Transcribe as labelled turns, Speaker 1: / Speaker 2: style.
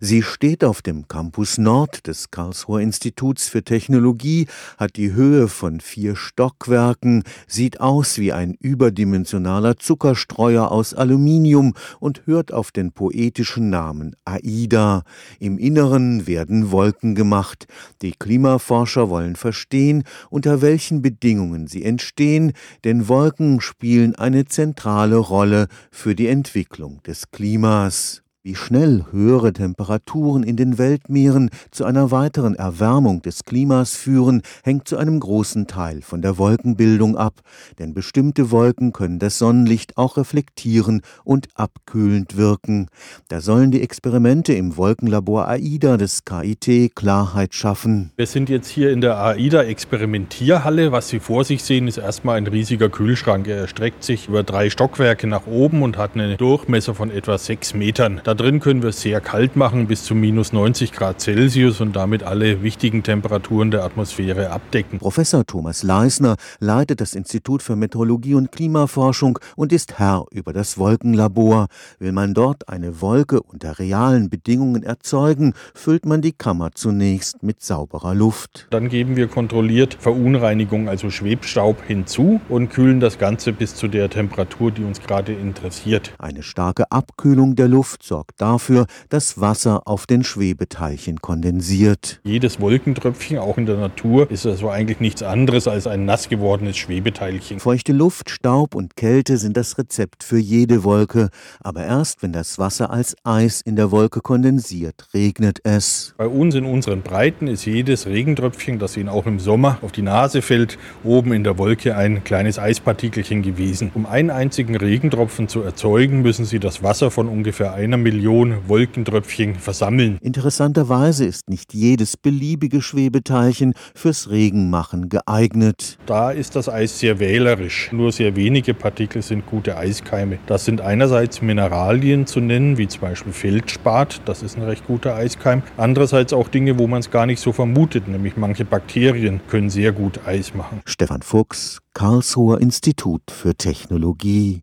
Speaker 1: Sie steht auf dem Campus Nord des Karlsruher Instituts für Technologie, hat die Höhe von vier Stockwerken, sieht aus wie ein überdimensionaler Zuckerstreuer aus Aluminium und hört auf den poetischen Namen AIDA. Im Inneren werden Wolken gemacht. Die Klimaforscher wollen verstehen, unter welchen Bedingungen sie entstehen, denn Wolken spielen eine zentrale Rolle für die Entwicklung des Klimas. Wie schnell höhere Temperaturen in den Weltmeeren zu einer weiteren Erwärmung des Klimas führen, hängt zu einem großen Teil von der Wolkenbildung ab, denn bestimmte Wolken können das Sonnenlicht auch reflektieren und abkühlend wirken. Da sollen die Experimente im Wolkenlabor AIDA des KIT Klarheit schaffen.
Speaker 2: Wir sind jetzt hier in der AIDA Experimentierhalle. Was Sie vor sich sehen, ist erstmal ein riesiger Kühlschrank. Er erstreckt sich über drei Stockwerke nach oben und hat einen Durchmesser von etwa sechs Metern. Da drin können wir es sehr kalt machen, bis zu minus 90 Grad Celsius und damit alle wichtigen Temperaturen der Atmosphäre abdecken.
Speaker 1: Professor Thomas Leisner leitet das Institut für Meteorologie und Klimaforschung und ist Herr über das Wolkenlabor. Will man dort eine Wolke unter realen Bedingungen erzeugen, füllt man die Kammer zunächst mit sauberer Luft.
Speaker 2: Dann geben wir kontrolliert Verunreinigung, also Schwebstaub, hinzu und kühlen das Ganze bis zu der Temperatur, die uns gerade interessiert.
Speaker 1: Eine starke Abkühlung der Luft sorgt sorgt dafür, dass Wasser auf den Schwebeteilchen kondensiert.
Speaker 2: Jedes Wolkentröpfchen, auch in der Natur, ist also eigentlich nichts anderes als ein nass gewordenes Schwebeteilchen.
Speaker 1: Feuchte Luft, Staub und Kälte sind das Rezept für jede Wolke. Aber erst wenn das Wasser als Eis in der Wolke kondensiert, regnet es.
Speaker 2: Bei uns in unseren Breiten ist jedes Regentröpfchen, das Ihnen auch im Sommer auf die Nase fällt, oben in der Wolke ein kleines Eispartikelchen gewesen. Um einen einzigen Regentropfen zu erzeugen, müssen Sie das Wasser von ungefähr einer Million Wolkentröpfchen versammeln.
Speaker 1: Interessanterweise ist nicht jedes beliebige Schwebeteilchen fürs Regenmachen geeignet.
Speaker 2: Da ist das Eis sehr wählerisch. Nur sehr wenige Partikel sind gute Eiskeime. Das sind einerseits Mineralien zu nennen, wie zum Beispiel Feldspat, das ist ein recht guter Eiskeim. Andererseits auch Dinge, wo man es gar nicht so vermutet, nämlich manche Bakterien können sehr gut Eis machen.
Speaker 1: Stefan Fuchs, Karlsruher Institut für Technologie